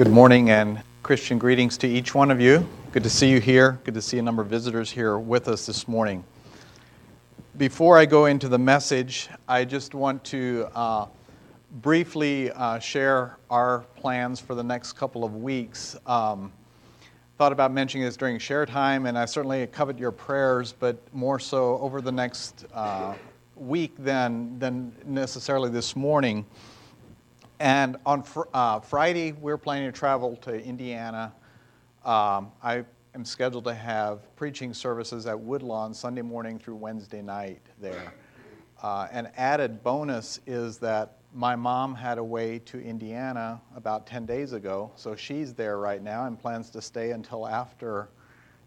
Good morning and Christian greetings to each one of you. Good to see you here. Good to see a number of visitors here with us this morning. Before I go into the message, I just want to uh, briefly uh, share our plans for the next couple of weeks. Um, thought about mentioning this during share time, and I certainly covet your prayers, but more so over the next uh, week than, than necessarily this morning. And on fr- uh, Friday, we're planning to travel to Indiana. Um, I am scheduled to have preaching services at Woodlawn Sunday morning through Wednesday night there. Uh, an added bonus is that my mom had a way to Indiana about 10 days ago, so she's there right now and plans to stay until after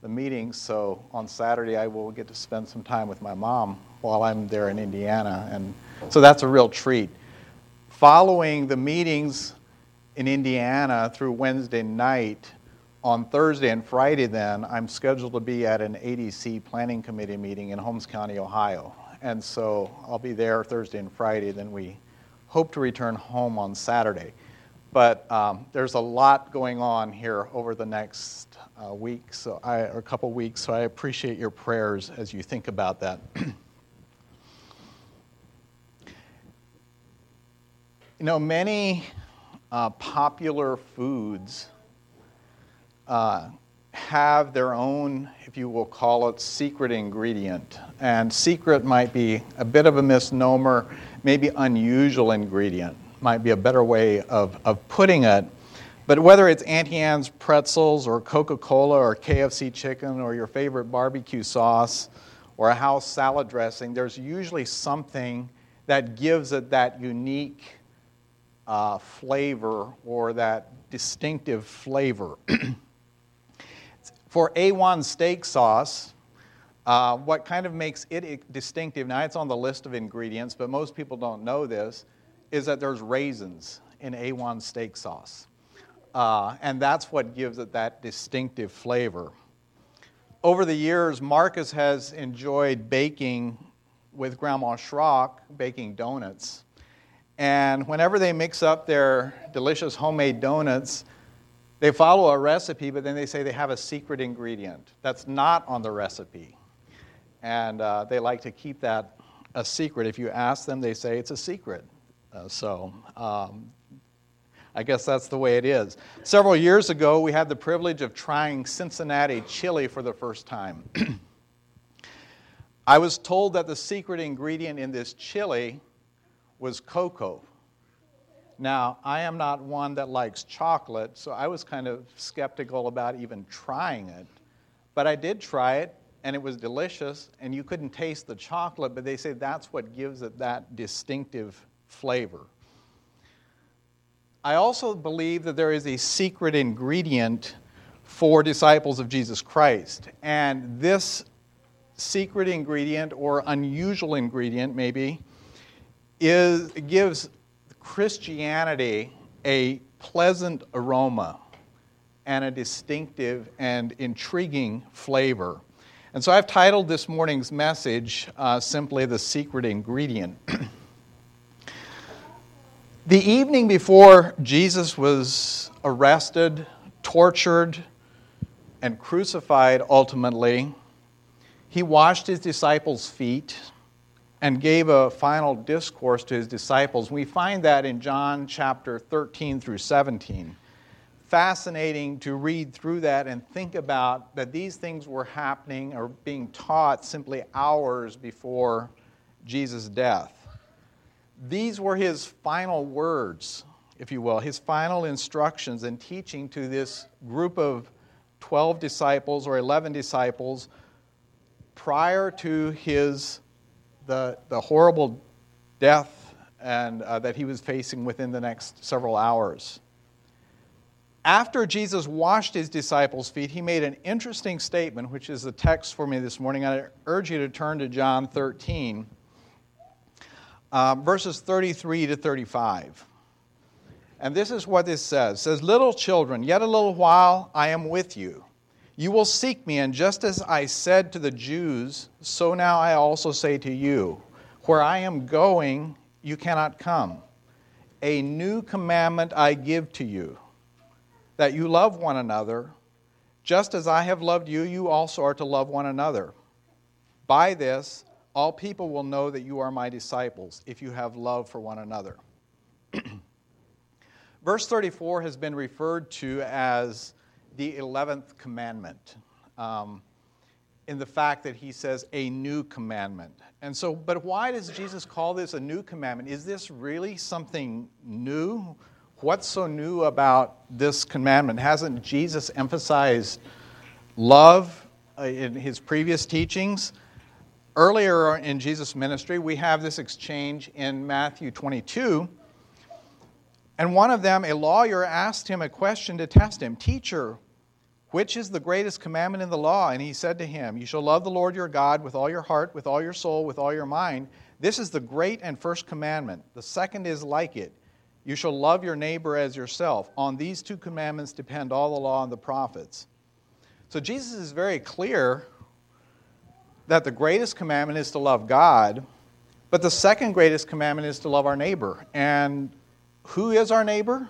the meeting. So on Saturday, I will get to spend some time with my mom while I'm there in Indiana. And so that's a real treat following the meetings in Indiana through Wednesday night, on Thursday and Friday, then, I'm scheduled to be at an ADC Planning Committee meeting in Holmes County, Ohio. And so I'll be there Thursday and Friday, then we hope to return home on Saturday. But um, there's a lot going on here over the next uh, week, so I, or a couple weeks, so I appreciate your prayers as you think about that. You know, many uh, popular foods uh, have their own, if you will call it, secret ingredient. And secret might be a bit of a misnomer, maybe unusual ingredient, might be a better way of, of putting it. But whether it's Auntie Anne's pretzels or Coca Cola or KFC chicken or your favorite barbecue sauce or a house salad dressing, there's usually something that gives it that unique uh, flavor or that distinctive flavor. For A1 steak sauce, uh, what kind of makes it distinctive, now it's on the list of ingredients, but most people don't know this, is that there's raisins in A1 steak sauce. Uh, and that's what gives it that distinctive flavor. Over the years, Marcus has enjoyed baking with Grandma Schrock, baking donuts. And whenever they mix up their delicious homemade donuts, they follow a recipe, but then they say they have a secret ingredient that's not on the recipe. And uh, they like to keep that a secret. If you ask them, they say it's a secret. Uh, so um, I guess that's the way it is. Several years ago, we had the privilege of trying Cincinnati chili for the first time. I was told that the secret ingredient in this chili was cocoa. Now, I am not one that likes chocolate, so I was kind of skeptical about even trying it. But I did try it, and it was delicious, and you couldn't taste the chocolate, but they say that's what gives it that distinctive flavor. I also believe that there is a secret ingredient for disciples of Jesus Christ. And this secret ingredient, or unusual ingredient, maybe, is, gives Christianity a pleasant aroma and a distinctive and intriguing flavor. And so I've titled this morning's message uh, simply The Secret Ingredient. the evening before Jesus was arrested, tortured, and crucified ultimately, he washed his disciples' feet and gave a final discourse to his disciples. We find that in John chapter 13 through 17. Fascinating to read through that and think about that these things were happening or being taught simply hours before Jesus' death. These were his final words, if you will, his final instructions and teaching to this group of 12 disciples or 11 disciples prior to his the, the horrible death and, uh, that he was facing within the next several hours. After Jesus washed his disciples' feet, he made an interesting statement, which is the text for me this morning. I urge you to turn to John 13, uh, verses 33 to 35. And this is what this says. It says, Little children, yet a little while I am with you. You will seek me, and just as I said to the Jews, so now I also say to you, where I am going, you cannot come. A new commandment I give to you that you love one another. Just as I have loved you, you also are to love one another. By this, all people will know that you are my disciples, if you have love for one another. Verse 34 has been referred to as the 11th commandment. Um, in the fact that he says a new commandment. And so, but why does Jesus call this a new commandment? Is this really something new? What's so new about this commandment? Hasn't Jesus emphasized love uh, in his previous teachings? Earlier in Jesus' ministry, we have this exchange in Matthew 22. And one of them, a lawyer, asked him a question to test him Teacher, which is the greatest commandment in the law? And he said to him, You shall love the Lord your God with all your heart, with all your soul, with all your mind. This is the great and first commandment. The second is like it. You shall love your neighbor as yourself. On these two commandments depend all the law and the prophets. So Jesus is very clear that the greatest commandment is to love God, but the second greatest commandment is to love our neighbor. And who is our neighbor?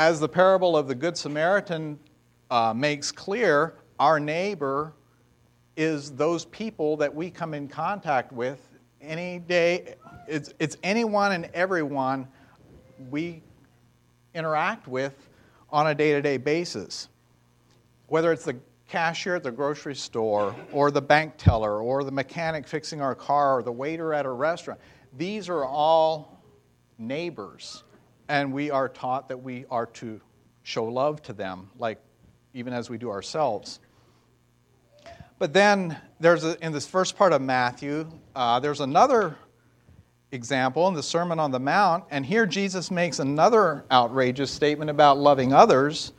As the parable of the Good Samaritan uh, makes clear, our neighbor is those people that we come in contact with any day. It's, it's anyone and everyone we interact with on a day to day basis. Whether it's the cashier at the grocery store, or the bank teller, or the mechanic fixing our car, or the waiter at a restaurant, these are all neighbors and we are taught that we are to show love to them, like even as we do ourselves. But then there's a, in this first part of Matthew, uh, there's another example in the Sermon on the Mount, and here Jesus makes another outrageous statement about loving others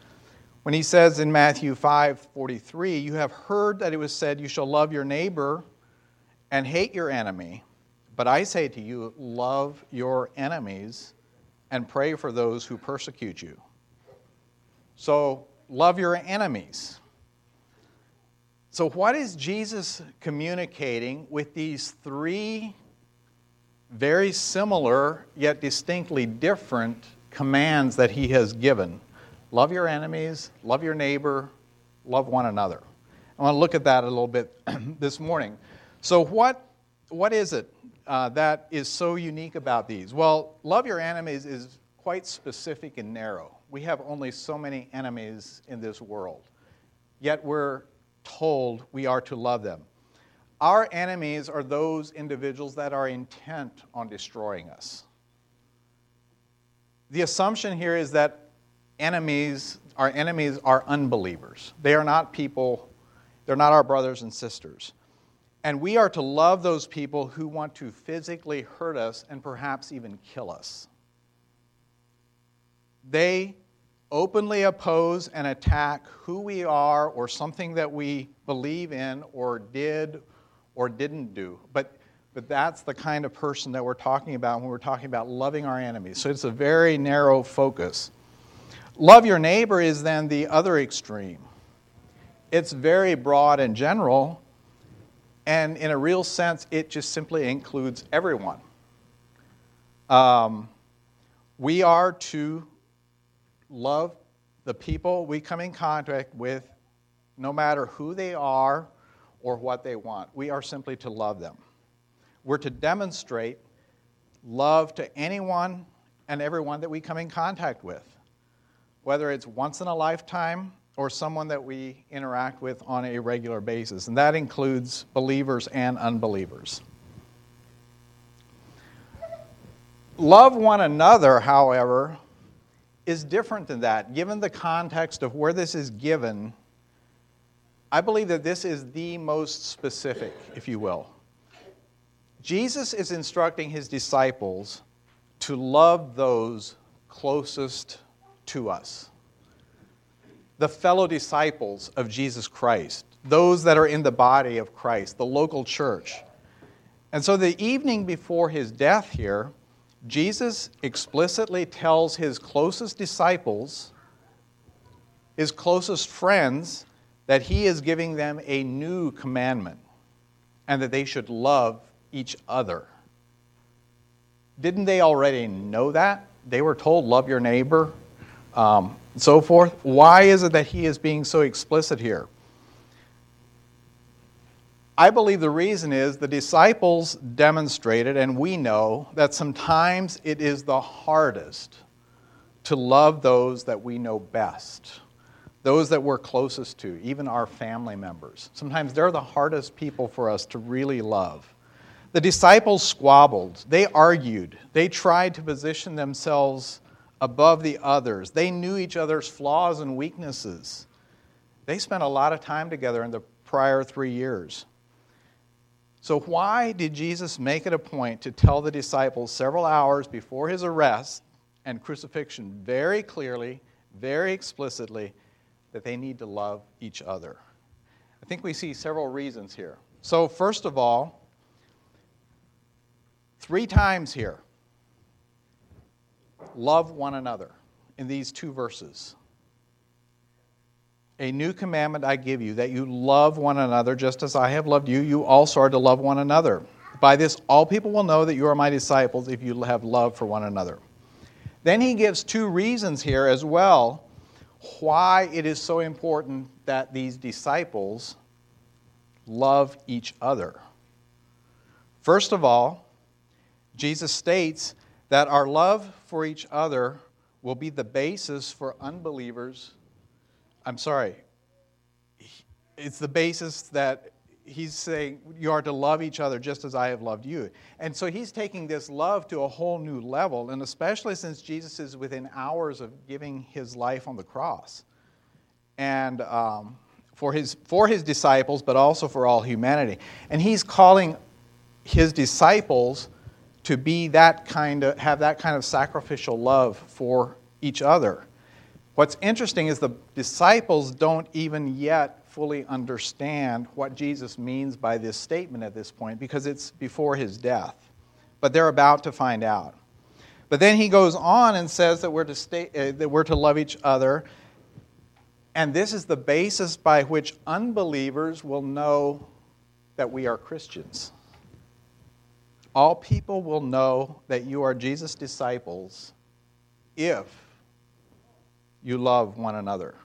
when he says in Matthew 5:43, "You have heard that it was said, you shall love your neighbor and hate your enemy, but I say to you, love your enemies and pray for those who persecute you. So, love your enemies. So, what is Jesus communicating with these three very similar yet distinctly different commands that he has given? Love your enemies, love your neighbor, love one another. I want to look at that a little bit this morning. So, what, what is it uh, that is so unique about these? Well, love your enemies is quite specific and narrow. We have only so many enemies in this world, yet we're told we are to love them. Our enemies are those individuals that are intent on destroying us. The assumption here is that enemies, our enemies are unbelievers. They are not people, they're not our brothers and sisters. And we are to love those people who want to physically hurt us and perhaps even kill us. They openly oppose and attack who we are or something that we believe in or did or didn't do. But, but that's the kind of person that we're talking about when we're talking about loving our enemies. So it's a very narrow focus. Love your neighbor is then the other extreme. It's very broad and general, and in a real sense, it just simply includes everyone. Um, we are to love the people we come in contact with, no matter who they are or what they want. We are simply to love them. We're to demonstrate love to anyone and everyone that we come in contact with, whether it's once in a lifetime or someone that we interact with on a regular basis. And that includes believers and unbelievers. Love one another, however, is different than that. Given the context of where this is given, I believe that this is the most specific, if you will. Jesus is instructing his disciples to love those closest to us, the fellow disciples of Jesus Christ, those that are in the body of Christ, the local church. And so the evening before his death here, Jesus explicitly tells his closest disciples, his closest friends, that he is giving them a new commandment and that they should love each other. Didn't they already know that? They were told, love your neighbor, um, so forth. Why is it that he is being so explicit here? I believe the reason is the disciples demonstrated, and we know, that sometimes it is the hardest to love those that we know best, those that we're closest to, even our family members. Sometimes they're the hardest people for us to really love. The disciples squabbled, they argued, they tried to position themselves above the others, they knew each other's flaws and weaknesses. They spent a lot of time together in the prior three years. So, why did Jesus make it a point to tell the disciples several hours before his arrest and crucifixion very clearly, very explicitly, that they need to love each other? I think we see several reasons here. So, first of all, three times here, love one another in these two verses. A new commandment I give you, that you love one another just as I have loved you. You also are to love one another. By this, all people will know that you are my disciples if you have love for one another. Then he gives two reasons here as well why it is so important that these disciples love each other. First of all, Jesus states that our love for each other will be the basis for unbelievers I'm sorry, it's the basis that he's saying you are to love each other just as I have loved you. And so he's taking this love to a whole new level, and especially since Jesus is within hours of giving his life on the cross. And um, for, his, for his disciples, but also for all humanity. And he's calling his disciples to be that kind of, have that kind of sacrificial love for each other. What's interesting is the disciples don't even yet fully understand what Jesus means by this statement at this point because it's before his death. But they're about to find out. But then he goes on and says that we're to, stay, uh, that we're to love each other. And this is the basis by which unbelievers will know that we are Christians. All people will know that you are Jesus' disciples if you love one another.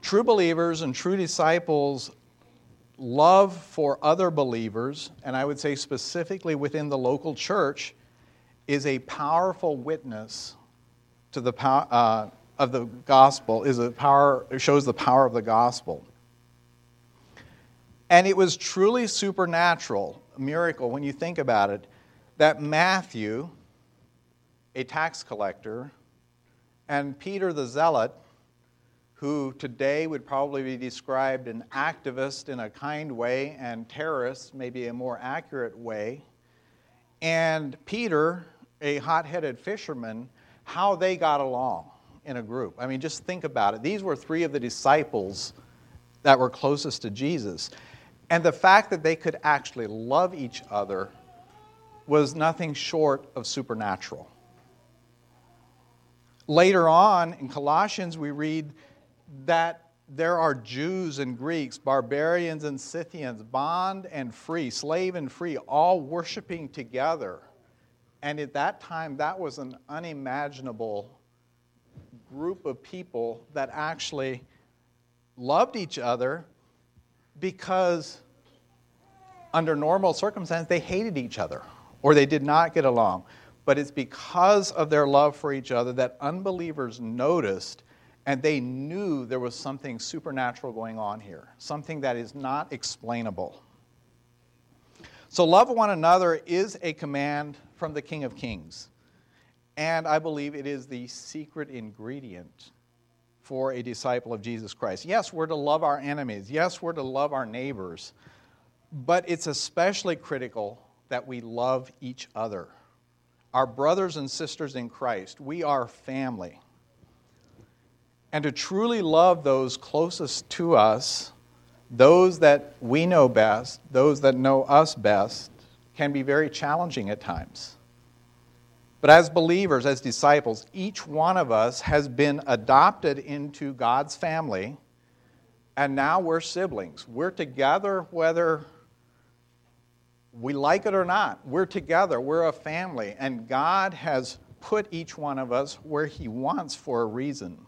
True believers and true disciples love for other believers, and I would say specifically within the local church, is a powerful witness to the power uh, of the gospel. Is a power shows the power of the gospel. And it was truly supernatural, a miracle when you think about it, that Matthew, a tax collector, and Peter the Zealot, who today would probably be described an activist in a kind way and terrorist, maybe a more accurate way, and Peter, a hot headed fisherman, how they got along in a group. I mean, just think about it. These were three of the disciples that were closest to Jesus. And the fact that they could actually love each other was nothing short of supernatural. Later on in Colossians, we read that there are Jews and Greeks, barbarians and Scythians, bond and free, slave and free, all worshiping together. And at that time, that was an unimaginable group of people that actually loved each other because, under normal circumstances, they hated each other or they did not get along but it's because of their love for each other that unbelievers noticed and they knew there was something supernatural going on here, something that is not explainable. So, love one another is a command from the King of Kings. And I believe it is the secret ingredient for a disciple of Jesus Christ. Yes, we're to love our enemies. Yes, we're to love our neighbors. But it's especially critical that we love each other our brothers and sisters in Christ. We are family. And to truly love those closest to us, those that we know best, those that know us best, can be very challenging at times. But as believers, as disciples, each one of us has been adopted into God's family, and now we're siblings. We're together whether we like it or not, we're together, we're a family, and God has put each one of us where He wants for a reason.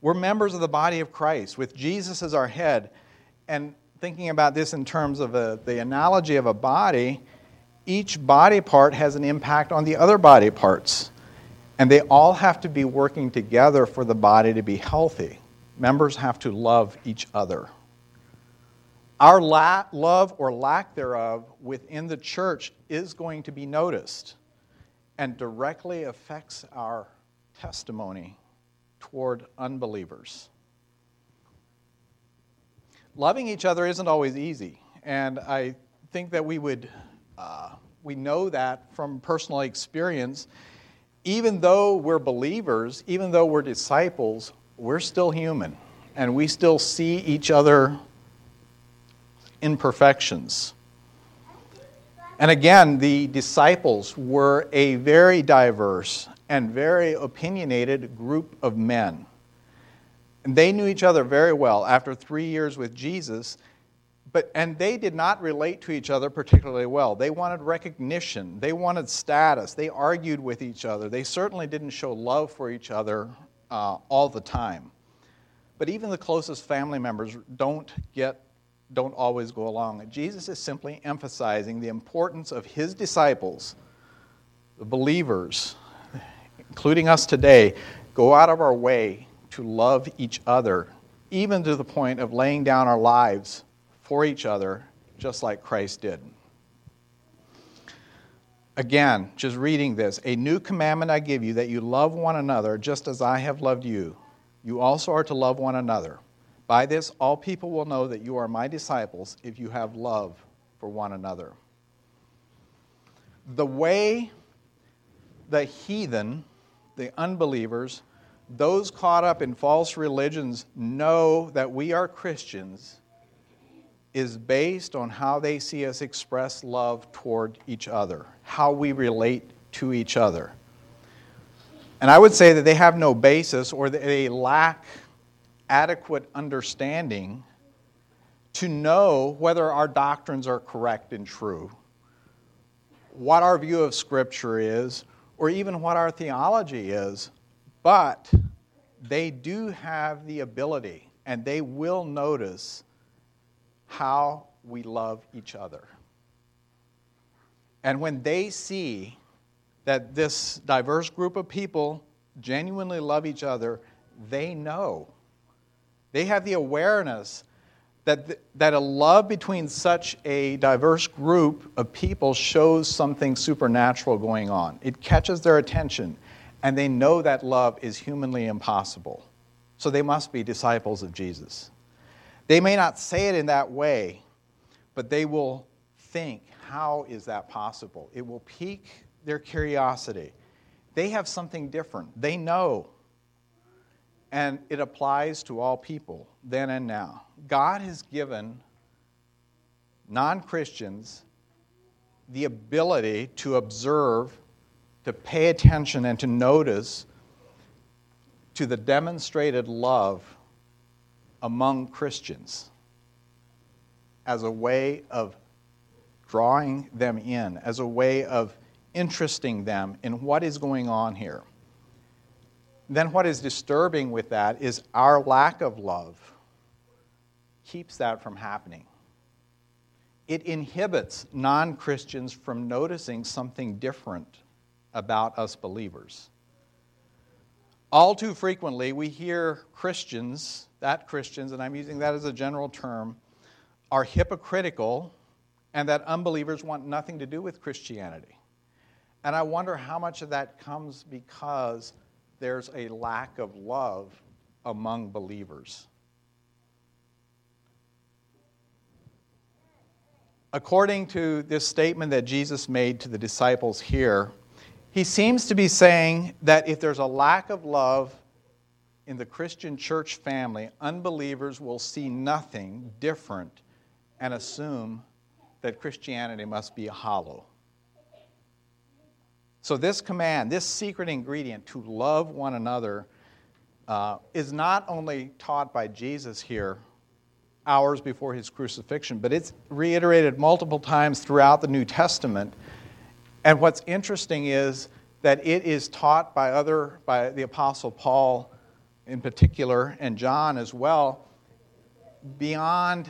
We're members of the body of Christ with Jesus as our head. And thinking about this in terms of a, the analogy of a body, each body part has an impact on the other body parts. And they all have to be working together for the body to be healthy. Members have to love each other. Our la- love or lack thereof within the church is going to be noticed and directly affects our testimony toward unbelievers. Loving each other isn't always easy, and I think that we would uh, we know that from personal experience. Even though we're believers, even though we're disciples, we're still human, and we still see each other imperfections. And again, the disciples were a very diverse and very opinionated group of men. And they knew each other very well after three years with Jesus, but, and they did not relate to each other particularly well. They wanted recognition, they wanted status, they argued with each other. They certainly didn't show love for each other uh, all the time. But even the closest family members don't get don't always go along. Jesus is simply emphasizing the importance of his disciples, the believers, including us today, go out of our way to love each other, even to the point of laying down our lives for each other, just like Christ did. Again, just reading this a new commandment I give you that you love one another just as I have loved you. You also are to love one another. By this, all people will know that you are my disciples if you have love for one another. The way the heathen, the unbelievers, those caught up in false religions know that we are Christians is based on how they see us express love toward each other, how we relate to each other. And I would say that they have no basis or they lack adequate understanding to know whether our doctrines are correct and true, what our view of Scripture is, or even what our theology is, but they do have the ability and they will notice how we love each other. And when they see that this diverse group of people genuinely love each other, they know they have the awareness that, that a love between such a diverse group of people shows something supernatural going on. It catches their attention, and they know that love is humanly impossible. So they must be disciples of Jesus. They may not say it in that way, but they will think, how is that possible? It will pique their curiosity. They have something different. They know and it applies to all people then and now. God has given non Christians the ability to observe, to pay attention, and to notice to the demonstrated love among Christians as a way of drawing them in, as a way of interesting them in what is going on here then what is disturbing with that is our lack of love keeps that from happening. It inhibits non Christians from noticing something different about us believers. All too frequently, we hear Christians, that Christians, and I'm using that as a general term, are hypocritical and that unbelievers want nothing to do with Christianity. And I wonder how much of that comes because there's a lack of love among believers. According to this statement that Jesus made to the disciples here, he seems to be saying that if there's a lack of love in the Christian church family, unbelievers will see nothing different and assume that Christianity must be hollow. So, this command, this secret ingredient to love one another, uh, is not only taught by Jesus here hours before his crucifixion, but it's reiterated multiple times throughout the New Testament. And what's interesting is that it is taught by other by the apostle Paul in particular and John as well beyond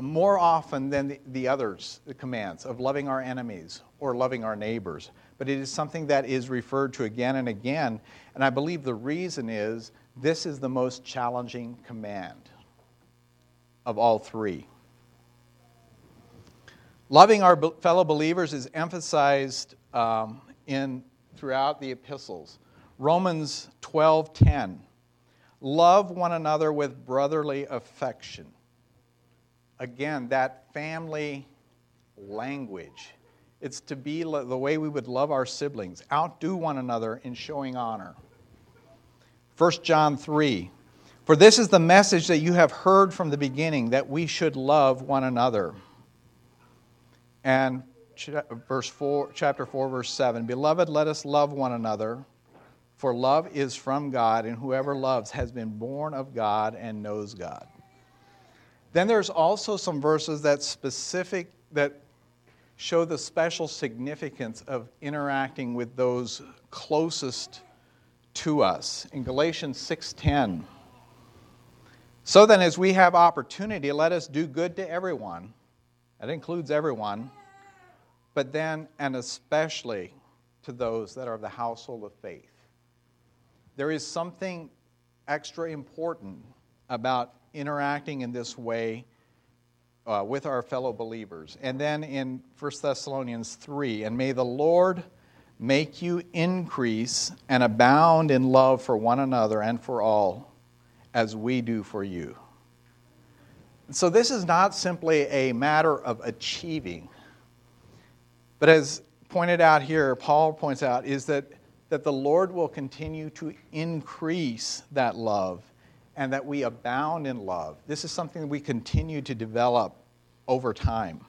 more often than the, the others the commands of loving our enemies or loving our neighbors but it is something that is referred to again and again and I believe the reason is this is the most challenging command of all three loving our fellow believers is emphasized um, in throughout the epistles. Romans 12:10 Love one another with brotherly affection. Again, that family language. It's to be the way we would love our siblings, outdo one another in showing honor. 1 John 3 For this is the message that you have heard from the beginning, that we should love one another. And verse 4, chapter 4, verse 7 Beloved, let us love one another, for love is from God, and whoever loves has been born of God and knows God. Then there's also some verses that specific that show the special significance of interacting with those closest to us. In Galatians 6:10, so then as we have opportunity, let us do good to everyone. That includes everyone but then and especially to those that are of the household of faith. There is something extra important about interacting in this way uh, with our fellow believers. And then in 1 Thessalonians 3, and may the Lord make you increase and abound in love for one another and for all, as we do for you. So, this is not simply a matter of achieving but as pointed out here, Paul points out, is that, that the Lord will continue to increase that love and that we abound in love. This is something that we continue to develop over time.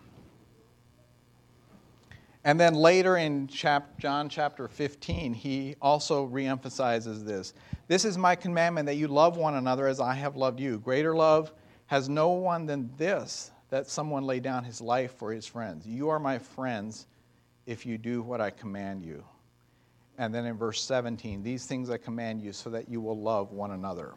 And then later in chap- John chapter 15, he also reemphasizes this. This is my commandment that you love one another as I have loved you. Greater love has no one than this, that someone lay down his life for his friends. You are my friends if you do what I command you. And then in verse 17, these things I command you so that you will love one another.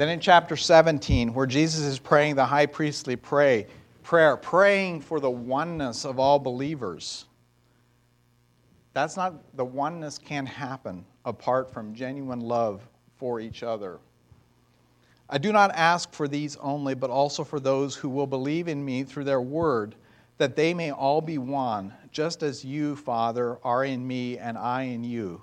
Then in chapter 17, where Jesus is praying the high priestly pray, prayer, praying for the oneness of all believers. That's not, the oneness can't happen apart from genuine love for each other. I do not ask for these only, but also for those who will believe in me through their word that they may all be one, just as you, Father, are in me and I in you,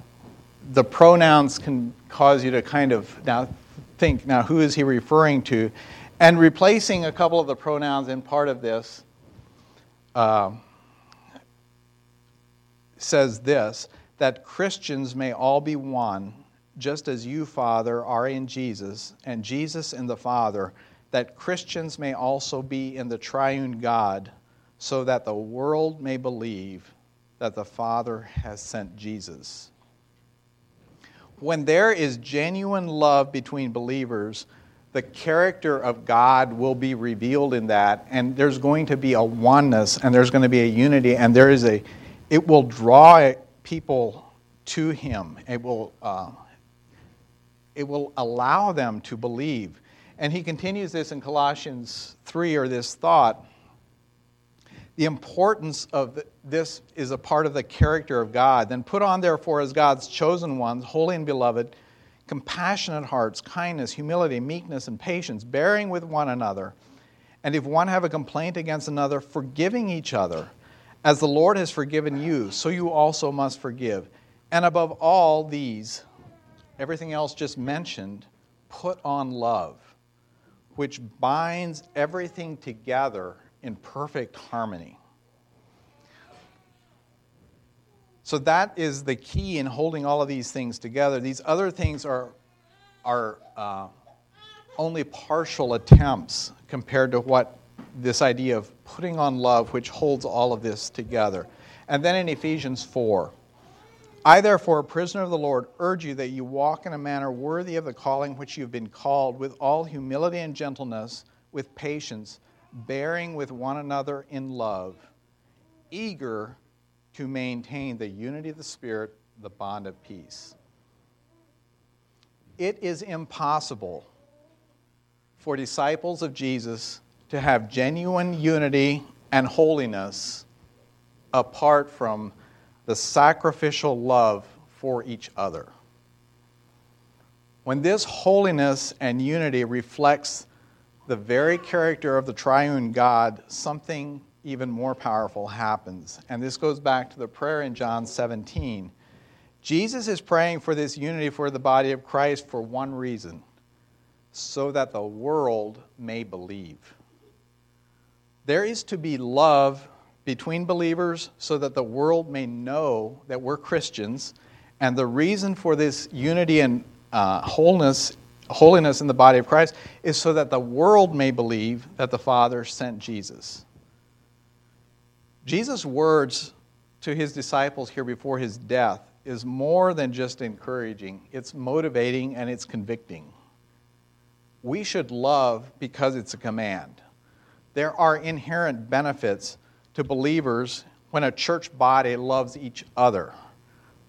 the pronouns can cause you to kind of now think, now who is he referring to? And replacing a couple of the pronouns in part of this uh, says this that Christians may all be one, just as you, Father, are in Jesus, and Jesus in the Father, that Christians may also be in the triune God, so that the world may believe that the Father has sent Jesus. When there is genuine love between believers, the character of God will be revealed in that, and there's going to be a oneness, and there's going to be a unity, and there is a, it will draw people to Him. It will, uh, it will allow them to believe. And he continues this in Colossians 3, or this thought the importance of this is a part of the character of God. Then put on, therefore, as God's chosen ones, holy and beloved, compassionate hearts, kindness, humility, meekness, and patience, bearing with one another. And if one have a complaint against another, forgiving each other. As the Lord has forgiven you, so you also must forgive. And above all these, everything else just mentioned, put on love, which binds everything together in perfect harmony. So that is the key in holding all of these things together. These other things are, are uh, only partial attempts compared to what this idea of putting on love, which holds all of this together. And then in Ephesians 4, I, therefore, a prisoner of the Lord, urge you that you walk in a manner worthy of the calling which you have been called, with all humility and gentleness, with patience, bearing with one another in love, eager to maintain the unity of the Spirit, the bond of peace. It is impossible for disciples of Jesus to have genuine unity and holiness apart from the sacrificial love for each other. When this holiness and unity reflects the very character of the triune God, something even more powerful happens. And this goes back to the prayer in John 17. Jesus is praying for this unity for the body of Christ for one reason so that the world may believe. There is to be love between believers so that the world may know that we're Christians. And the reason for this unity and uh, wholeness, holiness in the body of Christ is so that the world may believe that the Father sent Jesus. Jesus' words to his disciples here before his death is more than just encouraging, it's motivating and it's convicting. We should love because it's a command. There are inherent benefits to believers when a church body loves each other.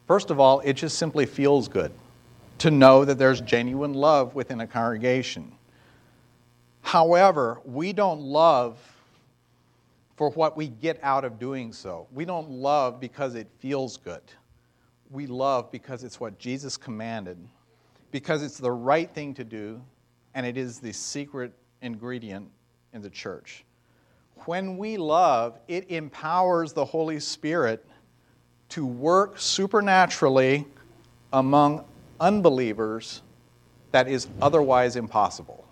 First of all, it just simply feels good to know that there's genuine love within a congregation. However, we don't love for what we get out of doing so. We don't love because it feels good. We love because it's what Jesus commanded, because it's the right thing to do, and it is the secret ingredient in the church when we love, it empowers the Holy Spirit to work supernaturally among unbelievers that is otherwise impossible.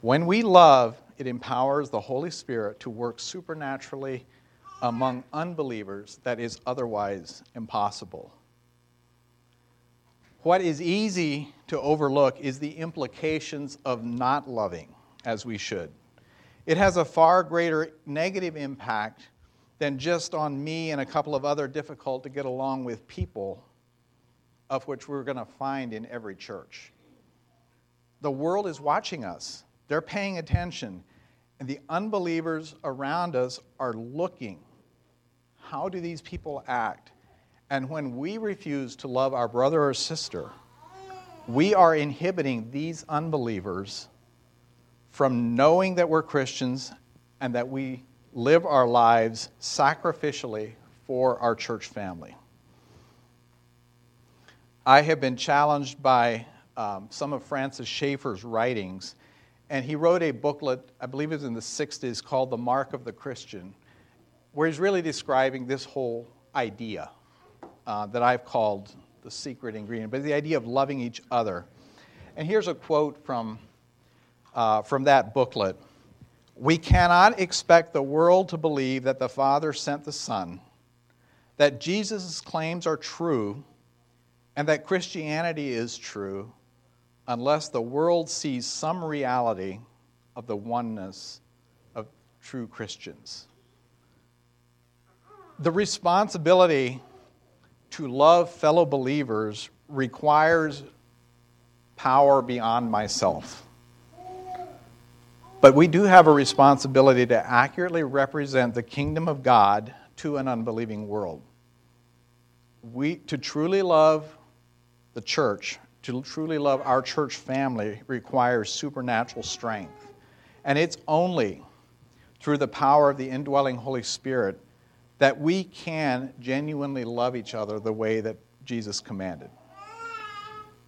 When we love, it empowers the Holy Spirit to work supernaturally among unbelievers that is otherwise impossible. What is easy to overlook is the implications of not loving as we should. It has a far greater negative impact than just on me and a couple of other difficult to get along with people, of which we're going to find in every church. The world is watching us, they're paying attention, and the unbelievers around us are looking. How do these people act? And when we refuse to love our brother or sister, we are inhibiting these unbelievers from knowing that we're Christians and that we live our lives sacrificially for our church family. I have been challenged by um, some of Francis Schaeffer's writings, and he wrote a booklet, I believe it was in the 60s, called The Mark of the Christian, where he's really describing this whole idea uh, that I've called the secret ingredient, but the idea of loving each other. And here's a quote from uh, from that booklet. We cannot expect the world to believe that the Father sent the Son, that Jesus' claims are true, and that Christianity is true unless the world sees some reality of the oneness of true Christians. The responsibility to love fellow believers requires power beyond myself. But we do have a responsibility to accurately represent the kingdom of God to an unbelieving world. We, to truly love the church, to truly love our church family, requires supernatural strength. And it's only through the power of the indwelling Holy Spirit that we can genuinely love each other the way that Jesus commanded.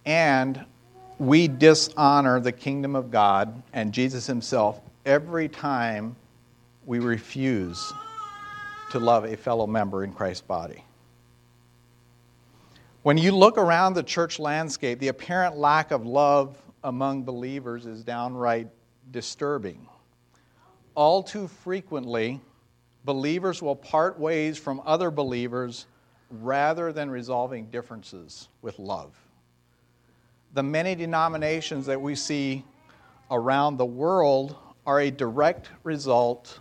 And we dishonor the kingdom of God and Jesus himself every time we refuse to love a fellow member in Christ's body. When you look around the church landscape, the apparent lack of love among believers is downright disturbing. All too frequently, believers will part ways from other believers rather than resolving differences with love. The many denominations that we see around the world are a direct result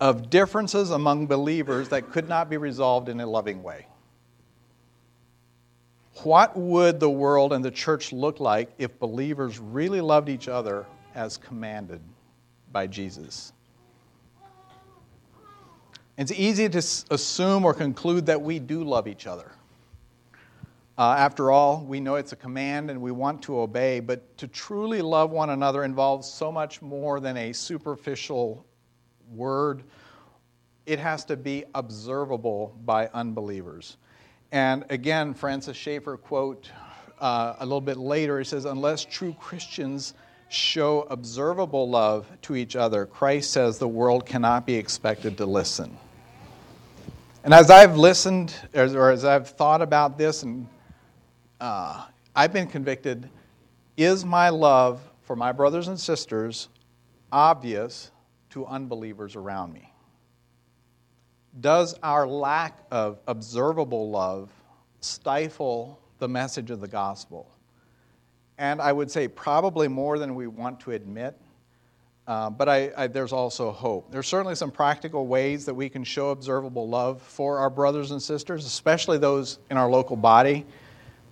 of differences among believers that could not be resolved in a loving way. What would the world and the church look like if believers really loved each other as commanded by Jesus? It's easy to assume or conclude that we do love each other. Uh, after all, we know it's a command and we want to obey, but to truly love one another involves so much more than a superficial word. It has to be observable by unbelievers. And again, Francis Schaeffer quote uh, a little bit later, he says, Unless true Christians show observable love to each other, Christ says the world cannot be expected to listen. And as I've listened, or as I've thought about this, and uh, I've been convicted is my love for my brothers and sisters obvious to unbelievers around me? Does our lack of observable love stifle the message of the gospel? And I would say probably more than we want to admit. Uh, but I, I, there's also hope. There's certainly some practical ways that we can show observable love for our brothers and sisters, especially those in our local body,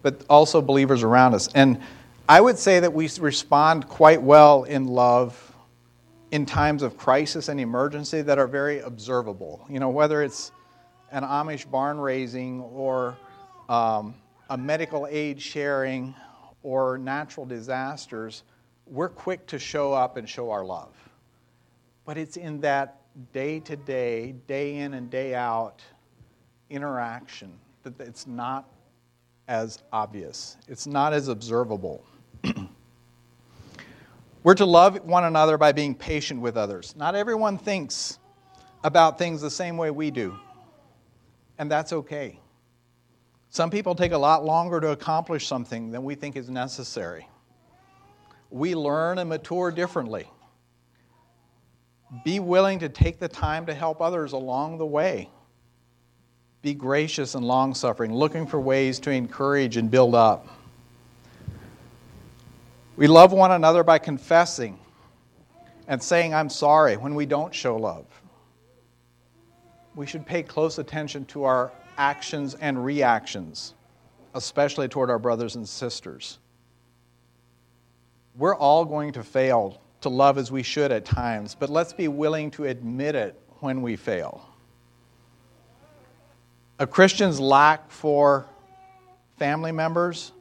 but also believers around us. And I would say that we respond quite well in love in times of crisis and emergency that are very observable. You know, whether it's an Amish barn raising or um, a medical aid sharing or natural disasters we're quick to show up and show our love. But it's in that day to day, day in and day out interaction that it's not as obvious, it's not as observable. We're to love one another by being patient with others. Not everyone thinks about things the same way we do, and that's okay. Some people take a lot longer to accomplish something than we think is necessary we learn and mature differently. Be willing to take the time to help others along the way. Be gracious and long suffering, looking for ways to encourage and build up. We love one another by confessing and saying, I'm sorry, when we don't show love. We should pay close attention to our actions and reactions, especially toward our brothers and sisters. We're all going to fail to love as we should at times, but let's be willing to admit it when we fail. A Christian's lack for family members,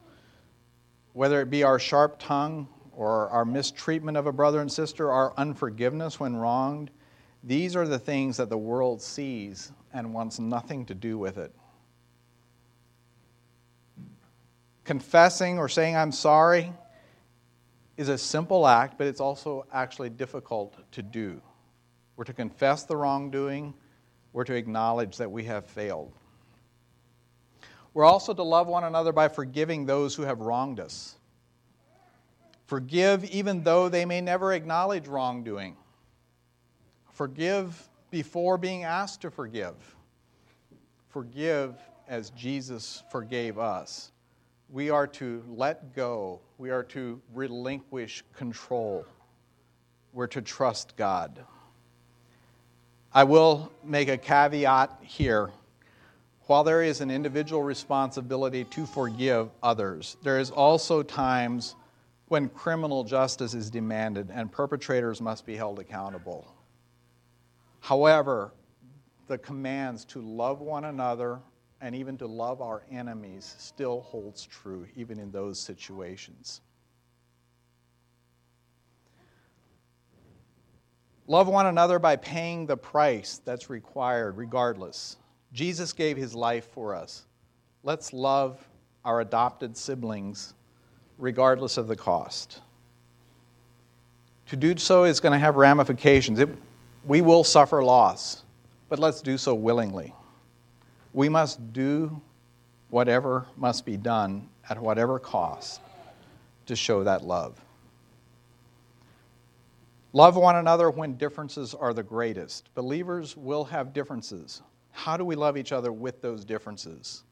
whether it be our sharp tongue or our mistreatment of a brother and sister, our unforgiveness when wronged, these are the things that the world sees and wants nothing to do with it. Confessing or saying, I'm sorry, is a simple act, but it's also actually difficult to do. We're to confess the wrongdoing, we're to acknowledge that we have failed. We're also to love one another by forgiving those who have wronged us. Forgive even though they may never acknowledge wrongdoing. Forgive before being asked to forgive. Forgive as Jesus forgave us we are to let go, we are to relinquish control, we're to trust God. I will make a caveat here. While there is an individual responsibility to forgive others, there is also times when criminal justice is demanded and perpetrators must be held accountable. However, the commands to love one another and even to love our enemies still holds true, even in those situations. Love one another by paying the price that's required, regardless. Jesus gave his life for us. Let's love our adopted siblings, regardless of the cost. To do so is going to have ramifications. It, we will suffer loss, but let's do so willingly. We must do whatever must be done at whatever cost to show that love. Love one another when differences are the greatest. Believers will have differences. How do we love each other with those differences?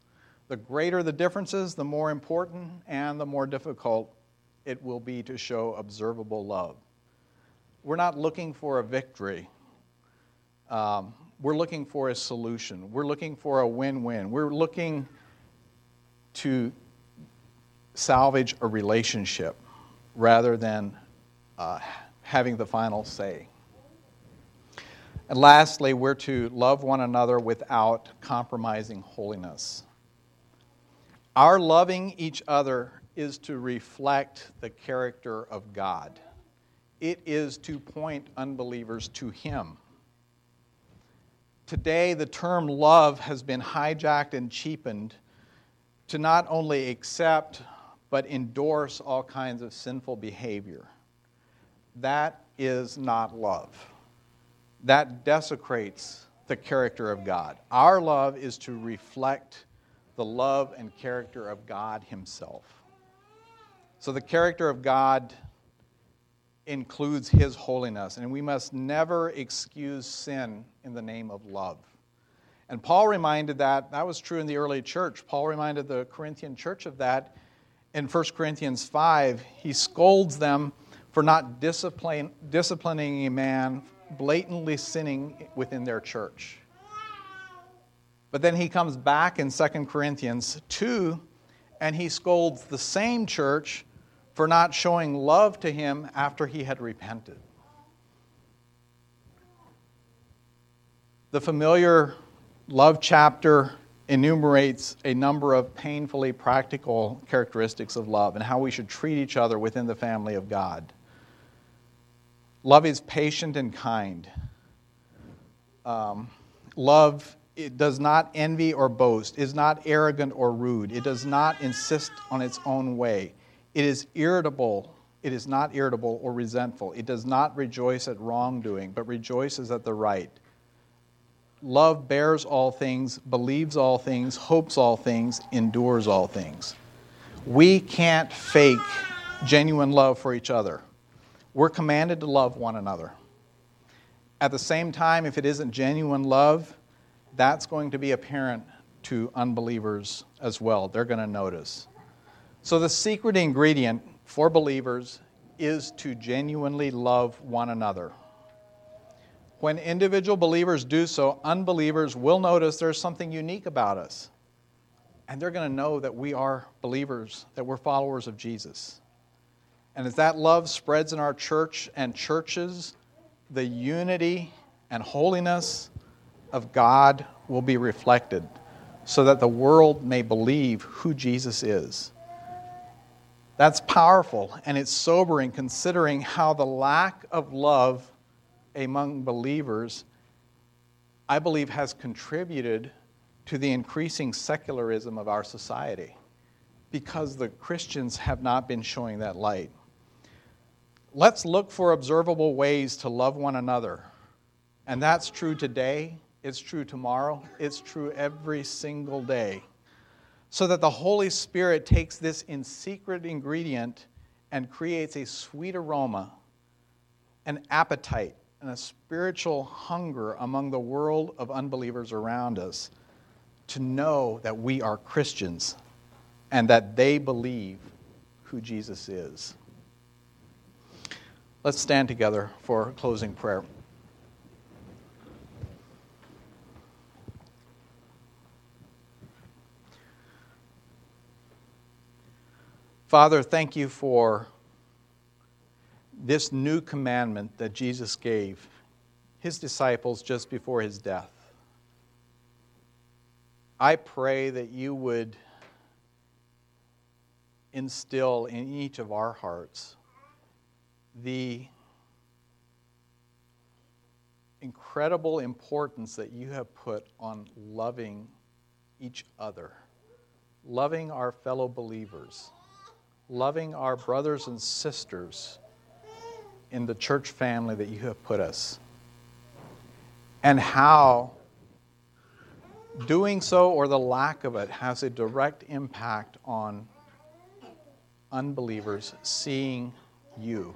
The greater the differences, the more important and the more difficult it will be to show observable love. We're not looking for a victory. Um, we're looking for a solution. We're looking for a win win. We're looking to salvage a relationship rather than uh, having the final say. And lastly, we're to love one another without compromising holiness. Our loving each other is to reflect the character of God, it is to point unbelievers to Him. Today, the term love has been hijacked and cheapened to not only accept but endorse all kinds of sinful behavior. That is not love. That desecrates the character of God. Our love is to reflect the love and character of God Himself. So, the character of God includes His holiness, and we must never excuse sin in the name of love. And Paul reminded that, that was true in the early church. Paul reminded the Corinthian church of that in 1 Corinthians 5. He scolds them for not disciplining a man blatantly sinning within their church. But then he comes back in 2 Corinthians 2 and he scolds the same church for not showing love to him after he had repented. The familiar love chapter enumerates a number of painfully practical characteristics of love and how we should treat each other within the family of God. Love is patient and kind. Um, love it does not envy or boast, is not arrogant or rude, it does not insist on its own way. It is irritable, it is not irritable or resentful. It does not rejoice at wrongdoing, but rejoices at the right. Love bears all things, believes all things, hopes all things, endures all things. We can't fake genuine love for each other. We're commanded to love one another. At the same time, if it isn't genuine love, that's going to be apparent to unbelievers as well. They're going to notice. So, the secret ingredient for believers is to genuinely love one another. When individual believers do so, unbelievers will notice there's something unique about us. And they're going to know that we are believers, that we're followers of Jesus. And as that love spreads in our church and churches, the unity and holiness of God will be reflected so that the world may believe who Jesus is. That's powerful and it's sobering considering how the lack of love among believers, I believe, has contributed to the increasing secularism of our society because the Christians have not been showing that light. Let's look for observable ways to love one another. And that's true today, it's true tomorrow, it's true every single day so that the Holy Spirit takes this in secret ingredient and creates a sweet aroma, an appetite, and a spiritual hunger among the world of unbelievers around us to know that we are Christians and that they believe who Jesus is. Let's stand together for closing prayer. Father, thank you for this new commandment that Jesus gave his disciples just before his death. I pray that you would instill in each of our hearts the incredible importance that you have put on loving each other, loving our fellow believers loving our brothers and sisters in the church family that you have put us, and how doing so or the lack of it has a direct impact on unbelievers seeing you.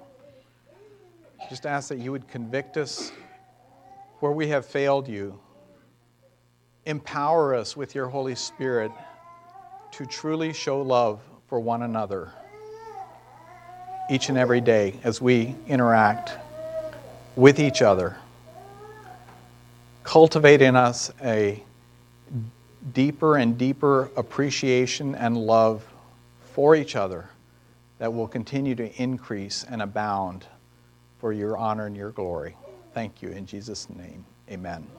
Just ask that you would convict us where we have failed you. Empower us with your Holy Spirit to truly show love for one another each and every day as we interact with each other. Cultivate in us a deeper and deeper appreciation and love for each other that will continue to increase and abound for your honor and your glory. Thank you. In Jesus' name, amen.